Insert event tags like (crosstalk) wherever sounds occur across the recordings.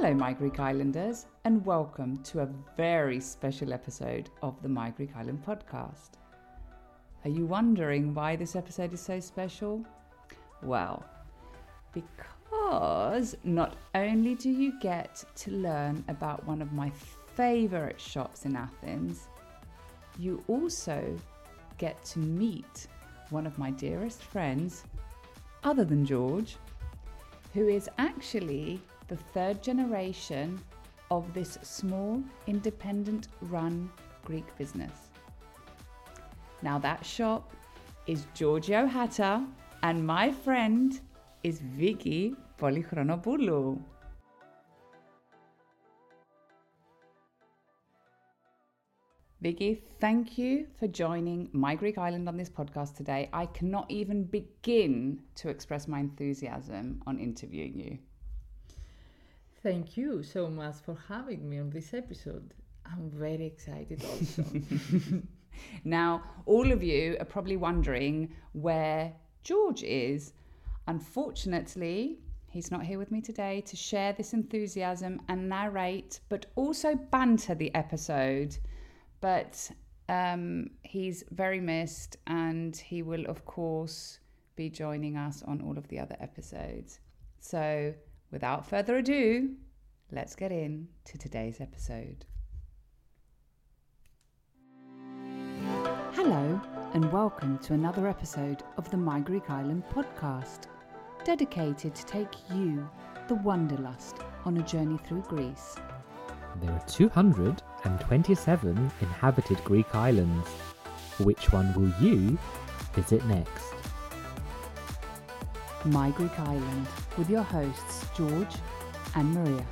Hello, my Greek Islanders, and welcome to a very special episode of the My Greek Island podcast. Are you wondering why this episode is so special? Well, because not only do you get to learn about one of my favorite shops in Athens, you also get to meet one of my dearest friends, other than George, who is actually the third generation of this small, independent run Greek business. Now, that shop is Giorgio Hatter, and my friend is Vicky Polychronopoulou. Vicky, thank you for joining My Greek Island on this podcast today. I cannot even begin to express my enthusiasm on interviewing you. Thank you so much for having me on this episode. I'm very excited also. (laughs) Now, all of you are probably wondering where George is. Unfortunately, he's not here with me today to share this enthusiasm and narrate, but also banter the episode. But um, he's very missed, and he will, of course, be joining us on all of the other episodes. So, without further ado, let's get in to today's episode. Hello, and welcome to another episode of the My Greek Island podcast, dedicated to take you, the Wanderlust, on a journey through Greece. There are 227 inhabited Greek islands. Which one will you visit next? My Greek Island, with your hosts George and Maria.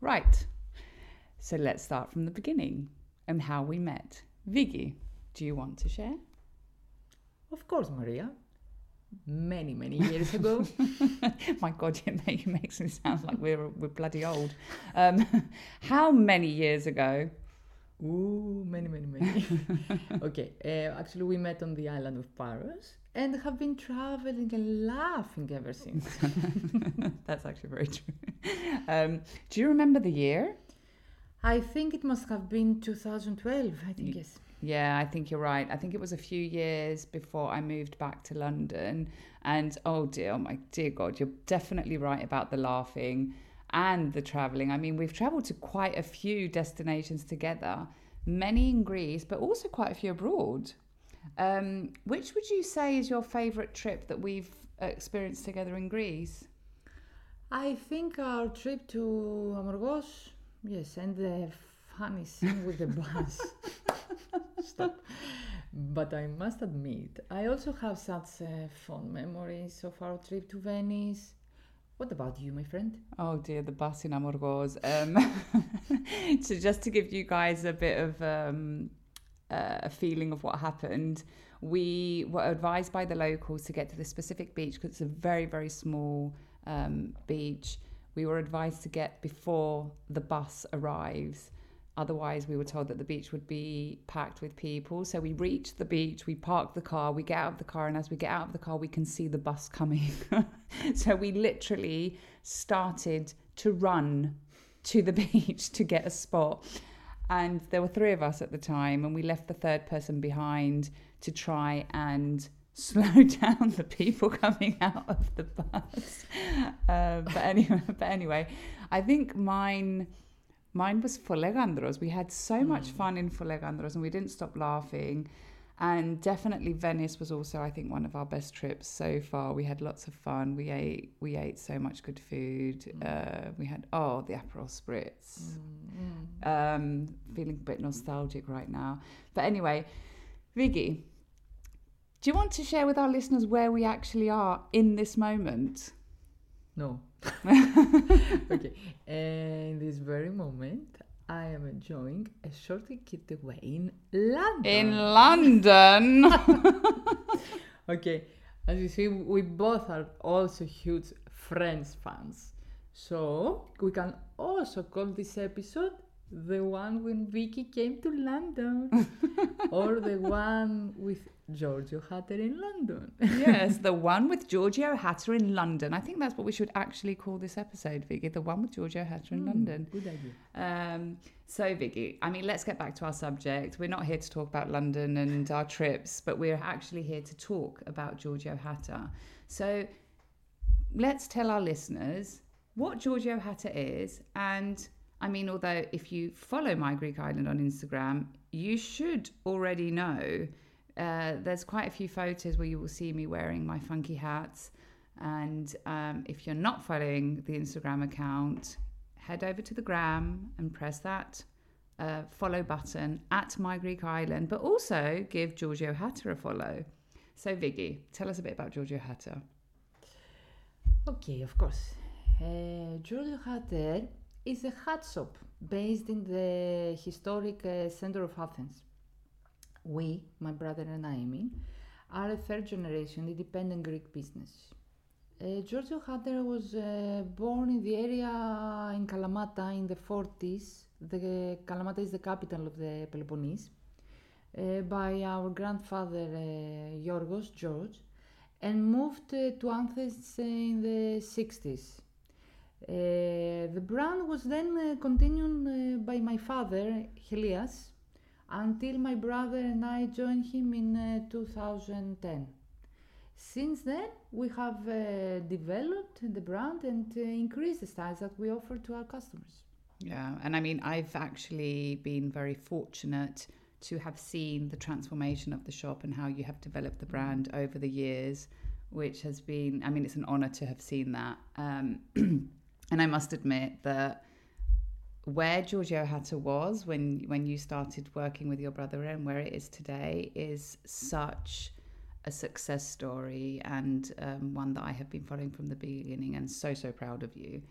Right, so let's start from the beginning and how we met. Vicky, do you want to share? of course, Maria. Many, many years ago. (laughs) My God, (laughs) it make, makes me sound like we're, we're bloody old. Um, (laughs) how many years ago? Ooh, many, many, many. okay, uh, actually, we met on the island of Paros and have been traveling and laughing ever since. That's actually very true. Um, do you remember the year? I think it must have been 2012, I think, yes. Yeah, I think you're right. I think it was a few years before I moved back to London. And oh dear, oh my dear God, you're definitely right about the laughing and the traveling. I mean, we've traveled to quite a few destinations together, many in Greece, but also quite a few abroad. Um, which would you say is your favorite trip that we've uh, experienced together in Greece? I think our trip to Amorgos, yes, and the funny scene with the bus. (laughs) (laughs) Stop. But I must admit, I also have such uh, fond memories of our trip to Venice. What about you, my friend? Oh dear, the bus in Amorgos. Um, (laughs) so just to give you guys a bit of um, uh, a feeling of what happened, we were advised by the locals to get to the specific beach because it's a very, very small um, beach. We were advised to get before the bus arrives. Otherwise, we were told that the beach would be packed with people. So we reached the beach, we parked the car, we get out of the car, and as we get out of the car, we can see the bus coming. (laughs) so we literally started to run to the (laughs) beach to get a spot. And there were three of us at the time, and we left the third person behind to try and (laughs) slow down the people coming out of the bus. Uh, but anyway, but anyway, I think mine mine was Folegandros. We had so much fun in Folegandros, and we didn't stop laughing. And definitely Venice was also, I think, one of our best trips so far. We had lots of fun. We ate we ate so much good food. Uh, we had oh the Aperol spritz. Um, feeling a bit nostalgic right now. But anyway, Vicky, do you want to share with our listeners where we actually are in this moment? No. (laughs) okay. And this very moment, I am enjoying a short getaway in London. In London. (laughs) Okay. As you see, we both are also huge Friends fans. So we can also call this episode the one when Vicky came to London (laughs) or the one with Giorgio Hatter in London. yes, (laughs) the one with Giorgio Hatter in London. I think that's what we should actually call this episode, Vicky. The one with Giorgio Hatter in London. Good idea. Um, so, Vicky, I mean, let's get back to our subject. We're not here to talk about London and our trips, but we're actually here to talk about Giorgio Hatter. So, let's tell our listeners what Giorgio Hatter is. And I mean, although if you follow My Greek Island on Instagram, you should already know. Uh, there's quite a few photos where you will see me wearing my funky hats. And um, if you're not following the Instagram account, head over to the gram and press that uh, follow button at My Greek Island, but also give Giorgio Hatter a follow. So, Vicky, tell us a bit about Giorgio Hatter. Okay, of course. Uh, Giorgio Hatter is a hat shop based in the historic uh, center of Athens. We, my brother and I, I mean, are a third generation independent Greek business. Uh, Giorgio was uh, born in the area in Kalamata in the 40s. The Kalamata is the capital of the Peloponnese. Uh, by our grandfather uh, Yorgos George and moved uh, to Athens in the 60s. Uh, the brand was then uh, continued uh, by my father, Helias, until my brother and I joined him in uh, 2010. Since then, we have uh, developed the brand and uh, increased the styles that we offer to our customers. Yeah, and I mean, I've actually been very fortunate to have seen the transformation of the shop and how you have developed the brand over the years, which has been, I mean, it's an honor to have seen that. Um, (clears throat) and I must admit that where Giorgio Hatter was when when you started working with your brother and where it is today is such a success story and um, one that I have been following from the beginning and so so proud of you.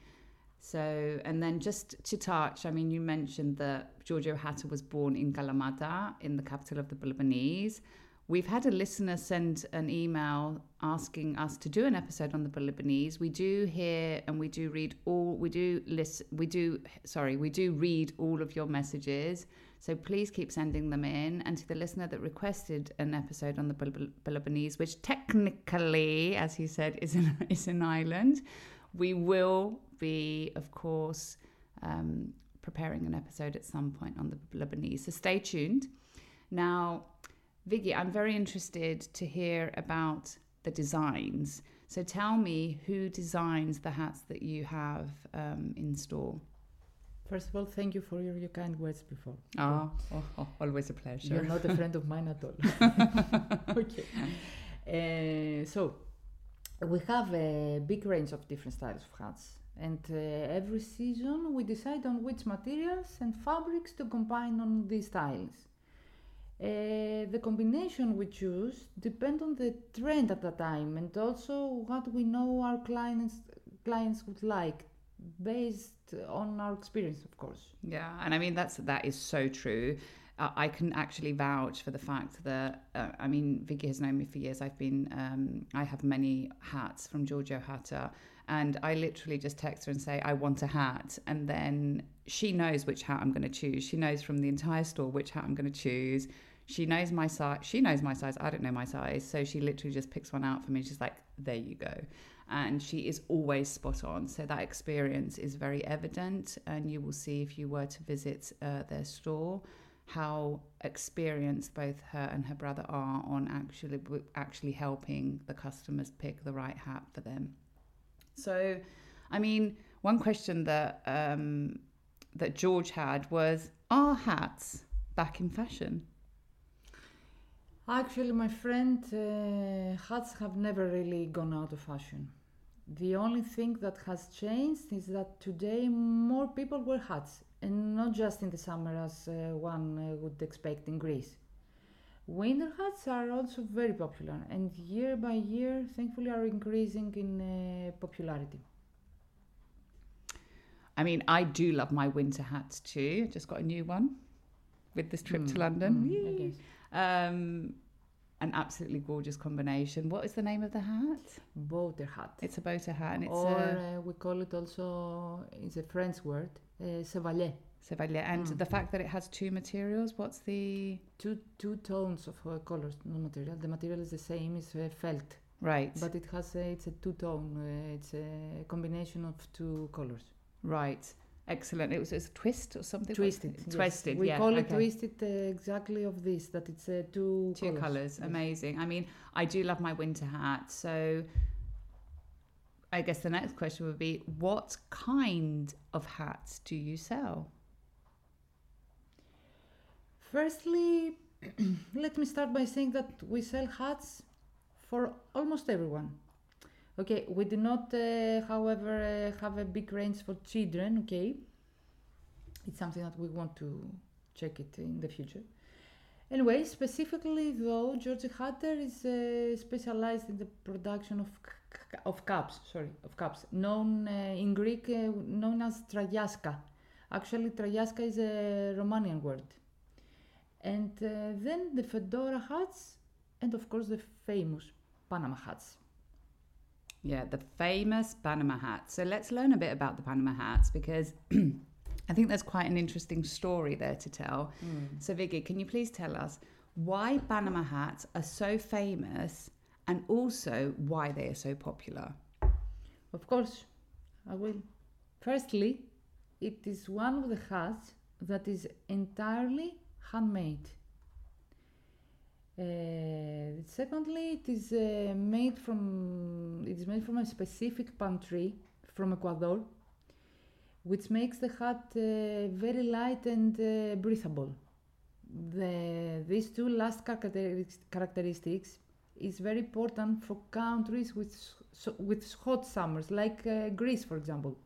So and then just to touch, I mean, you mentioned that Giorgio Hatter was born in Kalamata, in the capital of the Peloponnese. We've had a listener send an email asking us to do an episode on the Peloponnese. We do hear and we do read all we do listen we do sorry, we do read all of your messages. So please keep sending them in. And to the listener that requested an episode on the Pel- which technically, as he said, is an (laughs) is an island, we will be, of course, um, preparing an episode at some point on the Peloponnese. So stay tuned. Now, Vicky, I'm very interested to hear about the designs. So tell me who designs the hats that you have um, in store. First of all, thank you for your, your kind words before. Oh, oh, oh, always a pleasure. You're not a (laughs) friend of mine at all. (laughs) okay. Uh, so, we have a big range of different styles of hats. And uh, every season we decide on which materials and fabrics to combine on these styles. Uh, the combination we choose depend on the trend at the time and also what we know our clients clients would like based on our experience of course Yeah, and I mean that's that is so true. Uh, I can actually vouch for the fact that uh, I mean Vicky has known me for years. I've been um, I have many hats from Giorgio Hatter, and I literally just text her and say I want a hat, and then she knows which hat I'm going to choose. She knows from the entire store which hat I'm going to choose. She knows my size. She knows my size. I don't know my size, so she literally just picks one out for me. She's like, "There you go," and she is always spot on. So that experience is very evident, and you will see if you were to visit uh, their store how experienced both her and her brother are on actually actually helping the customers pick the right hat for them. So, I mean, one question that um, that George had was: Are hats back in fashion? Actually, my friend, uh, hats have never really gone out of fashion. The only thing that has changed is that today more people wear hats, and not just in the summer as uh, one uh, would expect in Greece. Winter hats are also very popular, and year by year, thankfully, are increasing in uh, popularity. I mean, I do love my winter hats too. I just got a new one with this trip to London. mm. Um, an absolutely gorgeous combination. What is the name of the hat? Boater hat. It's a boater hat, and it's or a uh, we call it also, it's a French word, uh, chevalier. chevalier. And Mm. the fact that it has two materials. What's the Two, two tones of uh, colors, no material. The material is the same, it's uh, felt. right? But it has a, it's a two tone. Uh, it's a combination of two colors. right. Excellent. It was, it was a twist or something. Twisted. yes. Twisted. We yeah. call it okay. twisted uh, exactly of this. That it's uh, two. Two colours. Yes. Amazing. I mean, I do love my winter hat. So I guess the next question would be what kind of hats do you sell? Firstly, (clears throat) let me start by saying that we sell hats for almost everyone. Okay, we do not, uh, however, uh, have a big range for children. Okay, it's something that we want to check it in the future. Anyway, specifically though, George Hatter is uh, specialized in the production of of cups. Sorry, of cups, known uh, in Greek uh, known as trayaska. Actually, trayaska is a Romanian word. And uh, then the fedora hats, and of course the famous Panama hats. Yeah, the famous Panama hat. So let's learn a bit about the Panama hats because (clears throat) I think there's quite an interesting story there to tell. Hmm. So, Vicky, can you please tell us why Panama hats are so famous and also why they are so popular? Of course, I will. Firstly, it is one of the hats that is entirely handmade. Uh, secondly, it is uh, made from it is made from a specific palm tree from Ecuador, which makes the hat uh, very light and uh, breathable. The, these two last characteristics is very important for countries with so, with hot summers, like uh, Greece, for example.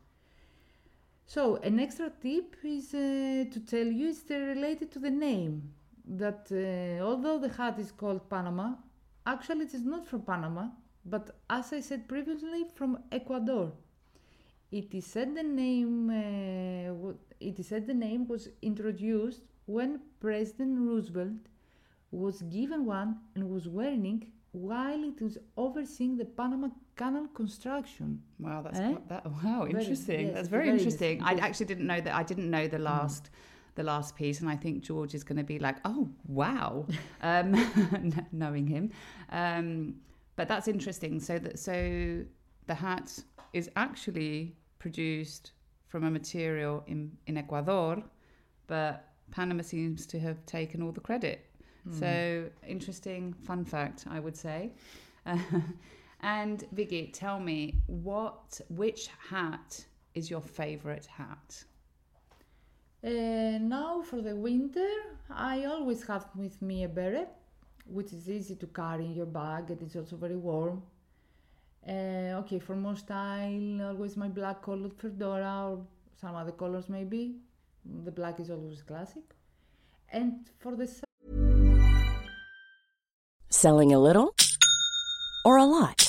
So, an extra tip is uh, to tell you it's related to the name. That uh, although the hat is called Panama, actually it is not from Panama, but as I said previously, from Ecuador. It is said the name. Uh, it is said the name was introduced when President Roosevelt was given one and was wearing while it was overseeing the Panama Canal construction. Wow, that's Eh? that, (laughs) wow, Very- interesting. yes, that's very, very interesting. interesting, I actually didn't know that. I didn't know the last, the last piece, and I think George is going to be like, "Oh, wow," (laughs) um, (laughs) knowing him. Um, but that's interesting. So that so the hat is actually produced from a material in in Ecuador, but Panama seems to have taken all the credit. So interesting fun fact, I would say. (laughs) and Vicky, tell me what which hat is your favorite hat? Uh, now for the winter, I always have with me a beret, which is easy to carry in your bag and it's also very warm. Uh, okay, for more style, always my black colored fedora or some other colors maybe. The black is always classic. And for the Selling a little or a lot?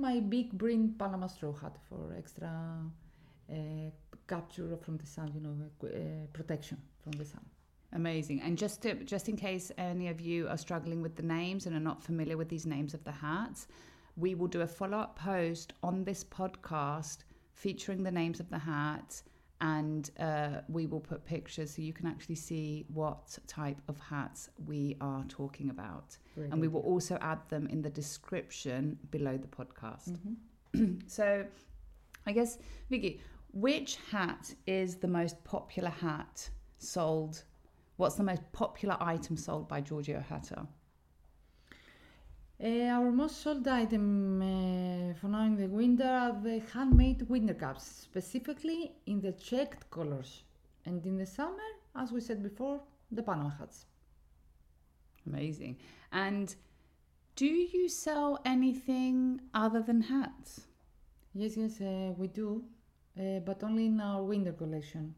my big green Panama straw hat for extra uh, capture from the sun, you know, uh, protection from the sun. Amazing. And just to, just in case any of you are struggling with the names and are not familiar with these names of the hats, we will do a follow-up post on this podcast featuring the names of the hats and uh, we will put pictures so you can actually see what type of hats we are talking about. Very and we will also add them in the description below the podcast. Mm-hmm. (clears throat) so I guess, Vicky, which hat is the most popular hat sold? What's the most popular item sold by Giorgio Hatter? Uh, our most sold item uh, for now in the winter are the handmade winter caps, specifically in the checked colors. And in the summer, as we said before, the Panama hats. Amazing. And do you sell anything other than hats? Yes, yes, uh, we do, uh, but only in our winter collection.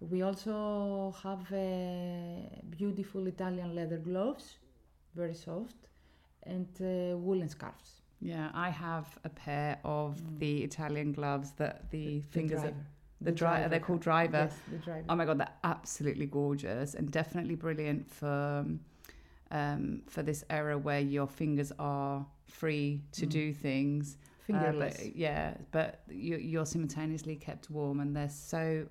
We also have uh, beautiful Italian leather gloves, very soft, and uh, woolen scarves. Yeah, I have a pair of the Italian gloves that the, fingers driver. are the, driver. they're called driver. Yes, the driver. Oh my god, they're absolutely gorgeous and definitely brilliant for um, for this era where your fingers are free to do things. Uh, but- yeah, but you, you're simultaneously kept warm, and they're so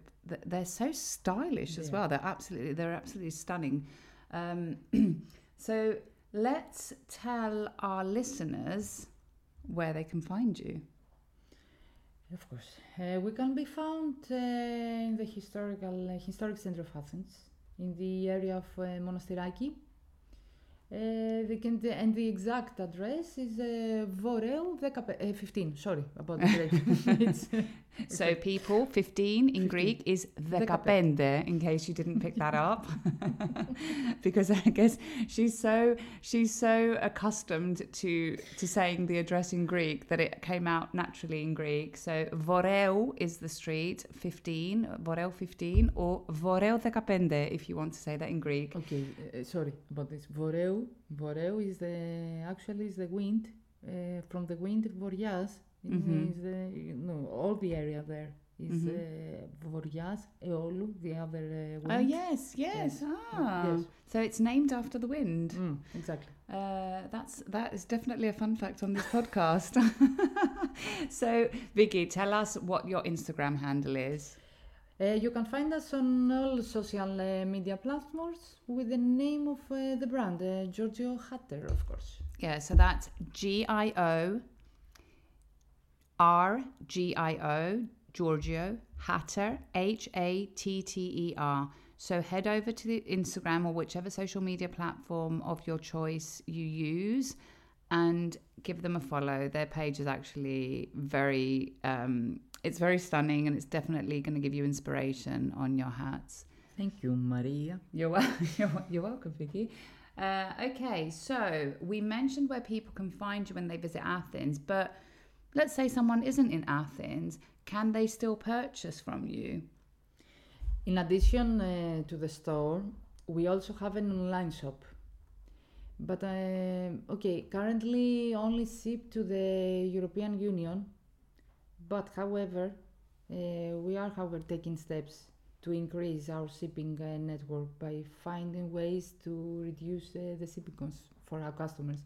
they're so stylish as Yeah. well. They're absolutely they're absolutely stunning. Um, (clears throat) so let's tell our listeners where they can find you. Of course, uh, we can be found uh, in the historical uh, historic center of Athens, in the area of uh, Monastiraki. Uh, they can, and the exact address is uh, Voreou 15, uh, 15. Sorry about the uh, (laughs) (laughs) So people, 15 in 15. Greek is Dekapende. dekapende, in case you didn't pick that up. (laughs) because I guess she's so she's so accustomed to to saying the address in Greek that it came out naturally in Greek. So Voreou is the street, 15, Voreou 15, or Voreou dekapende if you want to say that in Greek. okay, uh, sorry about this. Voreou is the actually is the wind uh, from the wind Vorias. Mhm. Is the no all the area there is Mhm. uh, Eolou, the other uh, wind. Oh yes, yes. Yes. Ah. Yes. So it's named after the wind. Mm, exactly. Uh, that's that is definitely a fun fact on this podcast. (laughs) so, Vicky, tell us what your Instagram handle is. Uh, you can find us on all social uh, media platforms with the name of uh, the brand, Giorgio Hatter, of course. Yeah, so that's G I O R G I O Giorgio Hatter H A T T E R. So head over to the Instagram or whichever social media platform of your choice you use and give them a follow. Their page is actually very um, it's very stunning and it's definitely going to give you inspiration on your hats. Thank you, Maria. You're, wel- (laughs) you're, you're welcome, Vicky. Uh, okay, so we mentioned where people can find you when they visit Athens, but let's say someone isn't in Athens, can they still purchase from you? In addition uh, to the store, we also have an online shop. But uh, okay, currently only shipped to the European Union. But however, uh, we are however taking steps to increase our shipping uh, network by finding ways to reduce uh, the shipping costs for our customers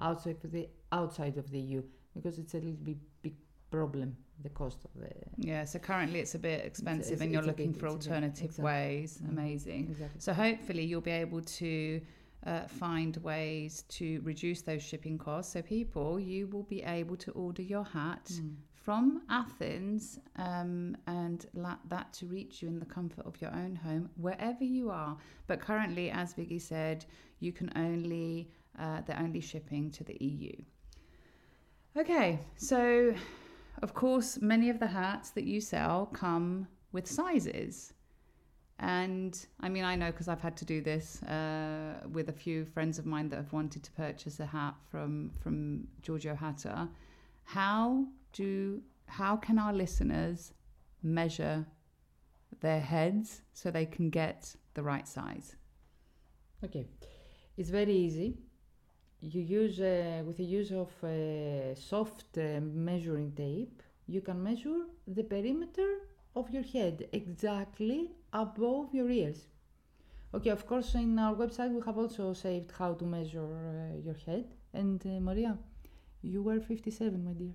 outside of the outside of the EU because it's a little bit big problem the cost of the Yeah, so currently it's a bit expensive it's- and you're looking bit- for bit- alternative exactly. ways. Mm. Amazing. exactly So hopefully you'll be able to uh, find ways to reduce those shipping costs. So people, you will be able to order your hat Mm. From Athens um, and that to reach you in the comfort of your own home, wherever you are. But currently, as Vicky said, you can only uh, they're only shipping to the EU. Okay, so of course, many of the hats that you sell come with sizes. And I mean, I know because I've had to do this uh, with a few friends of mine that have wanted to purchase a hat from from Giorgio Hatter. How do how can our listeners measure their heads so they can get the right size? Okay, it's very easy. You use uh, with the use of uh, soft uh, measuring tape, you can measure the perimeter of your head exactly above your ears. Okay, of course, in our website we have also saved how to measure uh, your head. And uh, Maria, you were 57, my dear.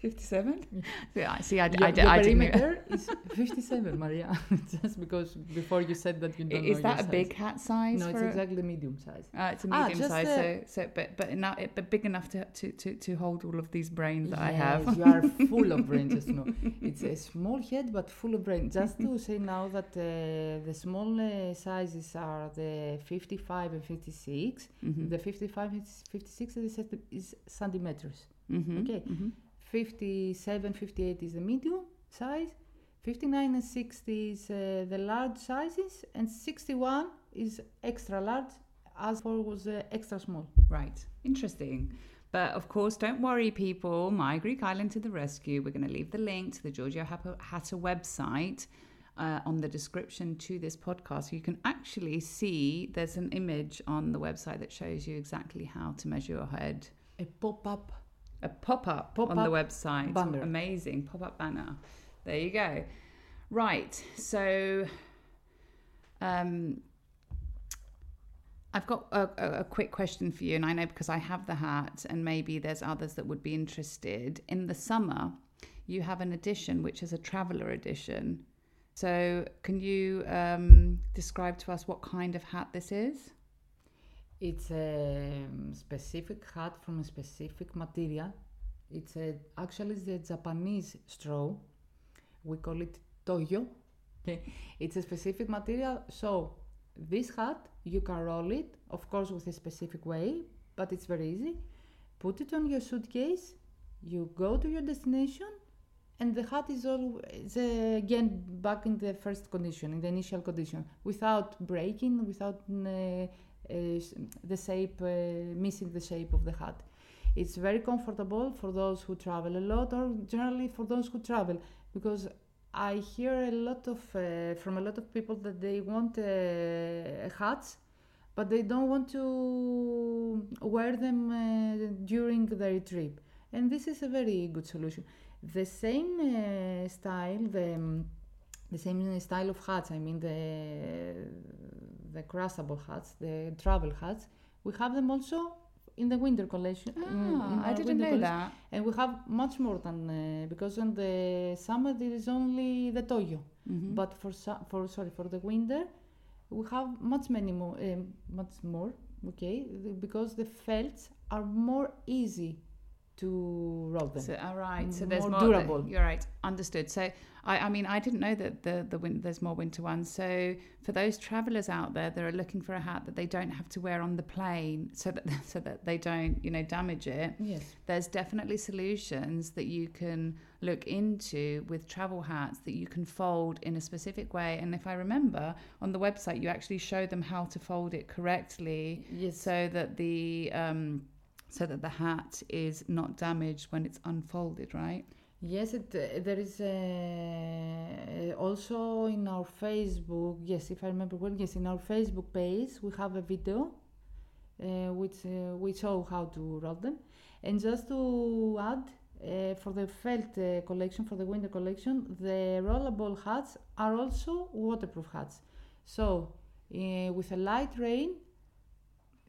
57? Yeah, see, I, Your, I, your I didn't. perimeter is 57, Maria. (laughs) Just because before you said that you don't know Is that your a size. big hat size? No, it's for a- exactly medium size. Uh, it's a Ah, medium just, size, uh, so so but but enough, but big enough to, to, to, to hold all of these brains that I have. you are full of brains, (laughs) just know. It's a small head, but full of brains. Just to say now that uh, the small uh, sizes are the 55 and 56. Mhm. The 55 and 56 is, centi- is centimeters. Mhm, Okay. mhm. 57, 58 is the medium size. 59 and 60 is uh, the large sizes. And 61 is extra large, as for was uh, extra small. Right, interesting. But of course, don't worry, people. My Greek Island to the rescue. We're going to leave the link to the Giorgio Hatter Hatter website uh, on the description to this podcast. You can actually see there's an image on the website that shows you exactly how to measure your head. A pop up. A pop up Pop on the website. banner. Amazing pop up banner. There you go. Right. So, um, I've got a, a, a quick question for you, and I know because I have the hat, and maybe there's others that would be interested. In the summer, you have an edition which is a traveler edition. So, can you um, describe to us what kind of hat this is? It's a um, specific hat from a specific material. It's a, actually a Japanese straw. We call it toyo. it's a specific material. So this hat you can roll it, of course, with a specific way, but it's very easy. Put it on your suitcase. You go to your destination, and the hat is all uh, again back in the first condition, in the initial condition, without breaking, without uh, uh, the shape, uh, missing the shape of the hat. It's very comfortable for those who travel a lot, or generally for those who travel, because I hear a lot of uh, from a lot of people that they want uh, hats, but they don't want to wear them uh, during their trip, and this is a very good solution. The same uh, style, the um, the same style of hats. I mean the the crushable hats, the travel hats. We have them also in the winter collection. in- in Ah, I didn't know collection. that. And we have much more than uh, because in the summer there is only the toyo, Mhm. but for su- for sorry for the winter we have much many more um, much more. Okay, because the felts are more easy to roll them. So, all right. So there's More more, durable. You're right. Understood. So I, I mean, I didn't know that the the win- there's more winter ones. So for those travellers out there that are looking for a hat that they don't have to wear on the plane, so that (laughs) so that they don't you know damage it. Yes. There's definitely solutions that you can look into with travel hats that you can fold in a specific way. And if I remember on the website, you actually show them how to fold it correctly Yes. so that the um, so that the hat is not damaged when it's unfolded, right? Yes, it, uh, there is uh, also in our Facebook. Yes, if I remember well, yes, in our Facebook page we have a video uh, which uh, we show how to roll them. And just to add, uh, for the felt uh, collection, for the winter collection, the rollable hats are also waterproof hats. So with a light rain,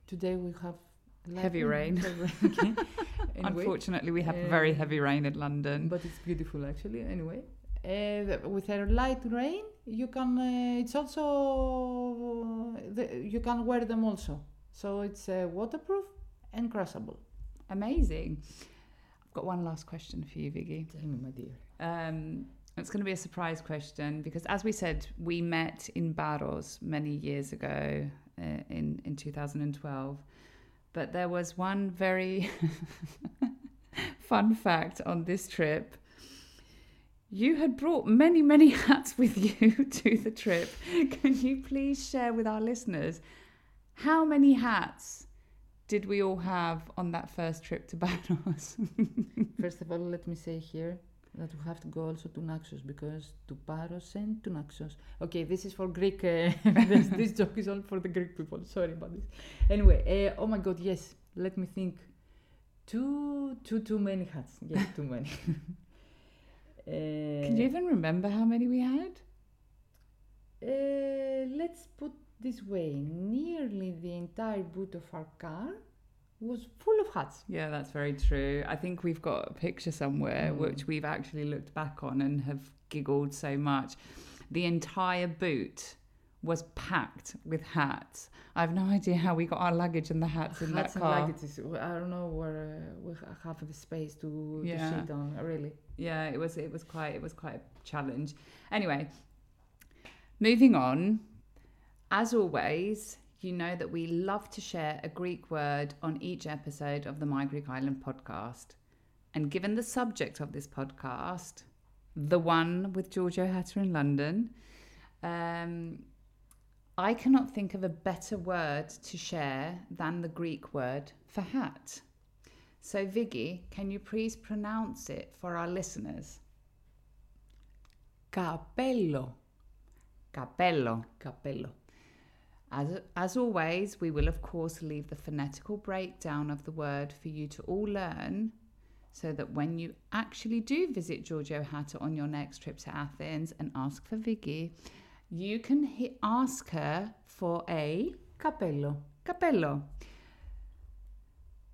today we have Heavy rain. heavy rain, okay. Anyway, Unfortunately, we have very uh, heavy rain in London. but it's beautiful actually. Anyway, uh, with a light rain, you can. Uh, it's also the, you can wear them also. So it's uh, waterproof and crushable. Amazing. I've got one last question for you, Vicky. Tell me, my dear. Um, it's going to be a surprise question because, as we said, we met in Paros many years ago uh, in in 2012. But there was one very (laughs) fun fact on this trip. You had brought many, many (laughs) hats with you (laughs) to the trip. Can you please share with our listeners how many hats did we all have on that first trip to Paros? First of all, let me say here that we have to go also to Naxos because to Paros and to Naxos. Okay, this is for Greek. Uh, (laughs) this, this joke is all for the Greek people. Sorry about this. Anyway, uh, oh my God, yes. Let me think. Too, too, too many hats. Yes, (laughs) too many. uh, Can you even remember how many we had? Uh, let's put this way: nearly the entire boot of our car was full of hats. Yeah, that's very true. I think we've got a picture somewhere which we've actually looked back on and have giggled so much. The entire boot was packed with hats. I have no idea how we got our luggage and the hats in hats that and car. luggages. I don't know where uh, we have the space to, Yeah. to sit on. Really. yeah it was it was quite it was quite a challenge anyway moving on as always you know that we love to share a greek word on each episode of the my greek island podcast and given the subject of this podcast the one with giorgio hatter in london um, i cannot think of a better word to share than the greek word for hat so, Vicky, can you please pronounce it for our listeners? Capello. Capello. Capello. As, as always, we will of course leave the phonetical breakdown of the word for you to all learn so that when you actually do visit Giorgio Hatter on your next trip to Athens and ask for Vicky, you can hi- ask her for a Capello. capello.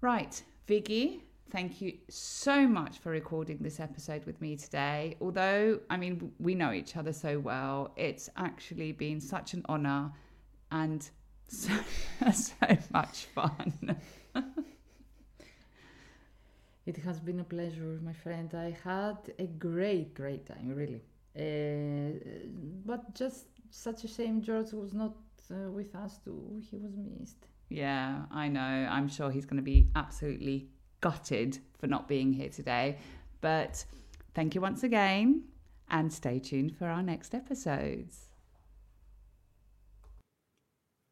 Right, Vicky, thank you so much for recording this episode with me today. Although, I mean, we know each other so well, it's actually been such an honor and so, (laughs) so much fun. (laughs) It has been a pleasure, my friend. I had a great, great time, really. Uh, but just such a shame George was not uh, with us too. He was missed. Yeah, I know. I'm sure he's going to be absolutely gutted for not being here today. But thank you once again and stay tuned for our next episodes.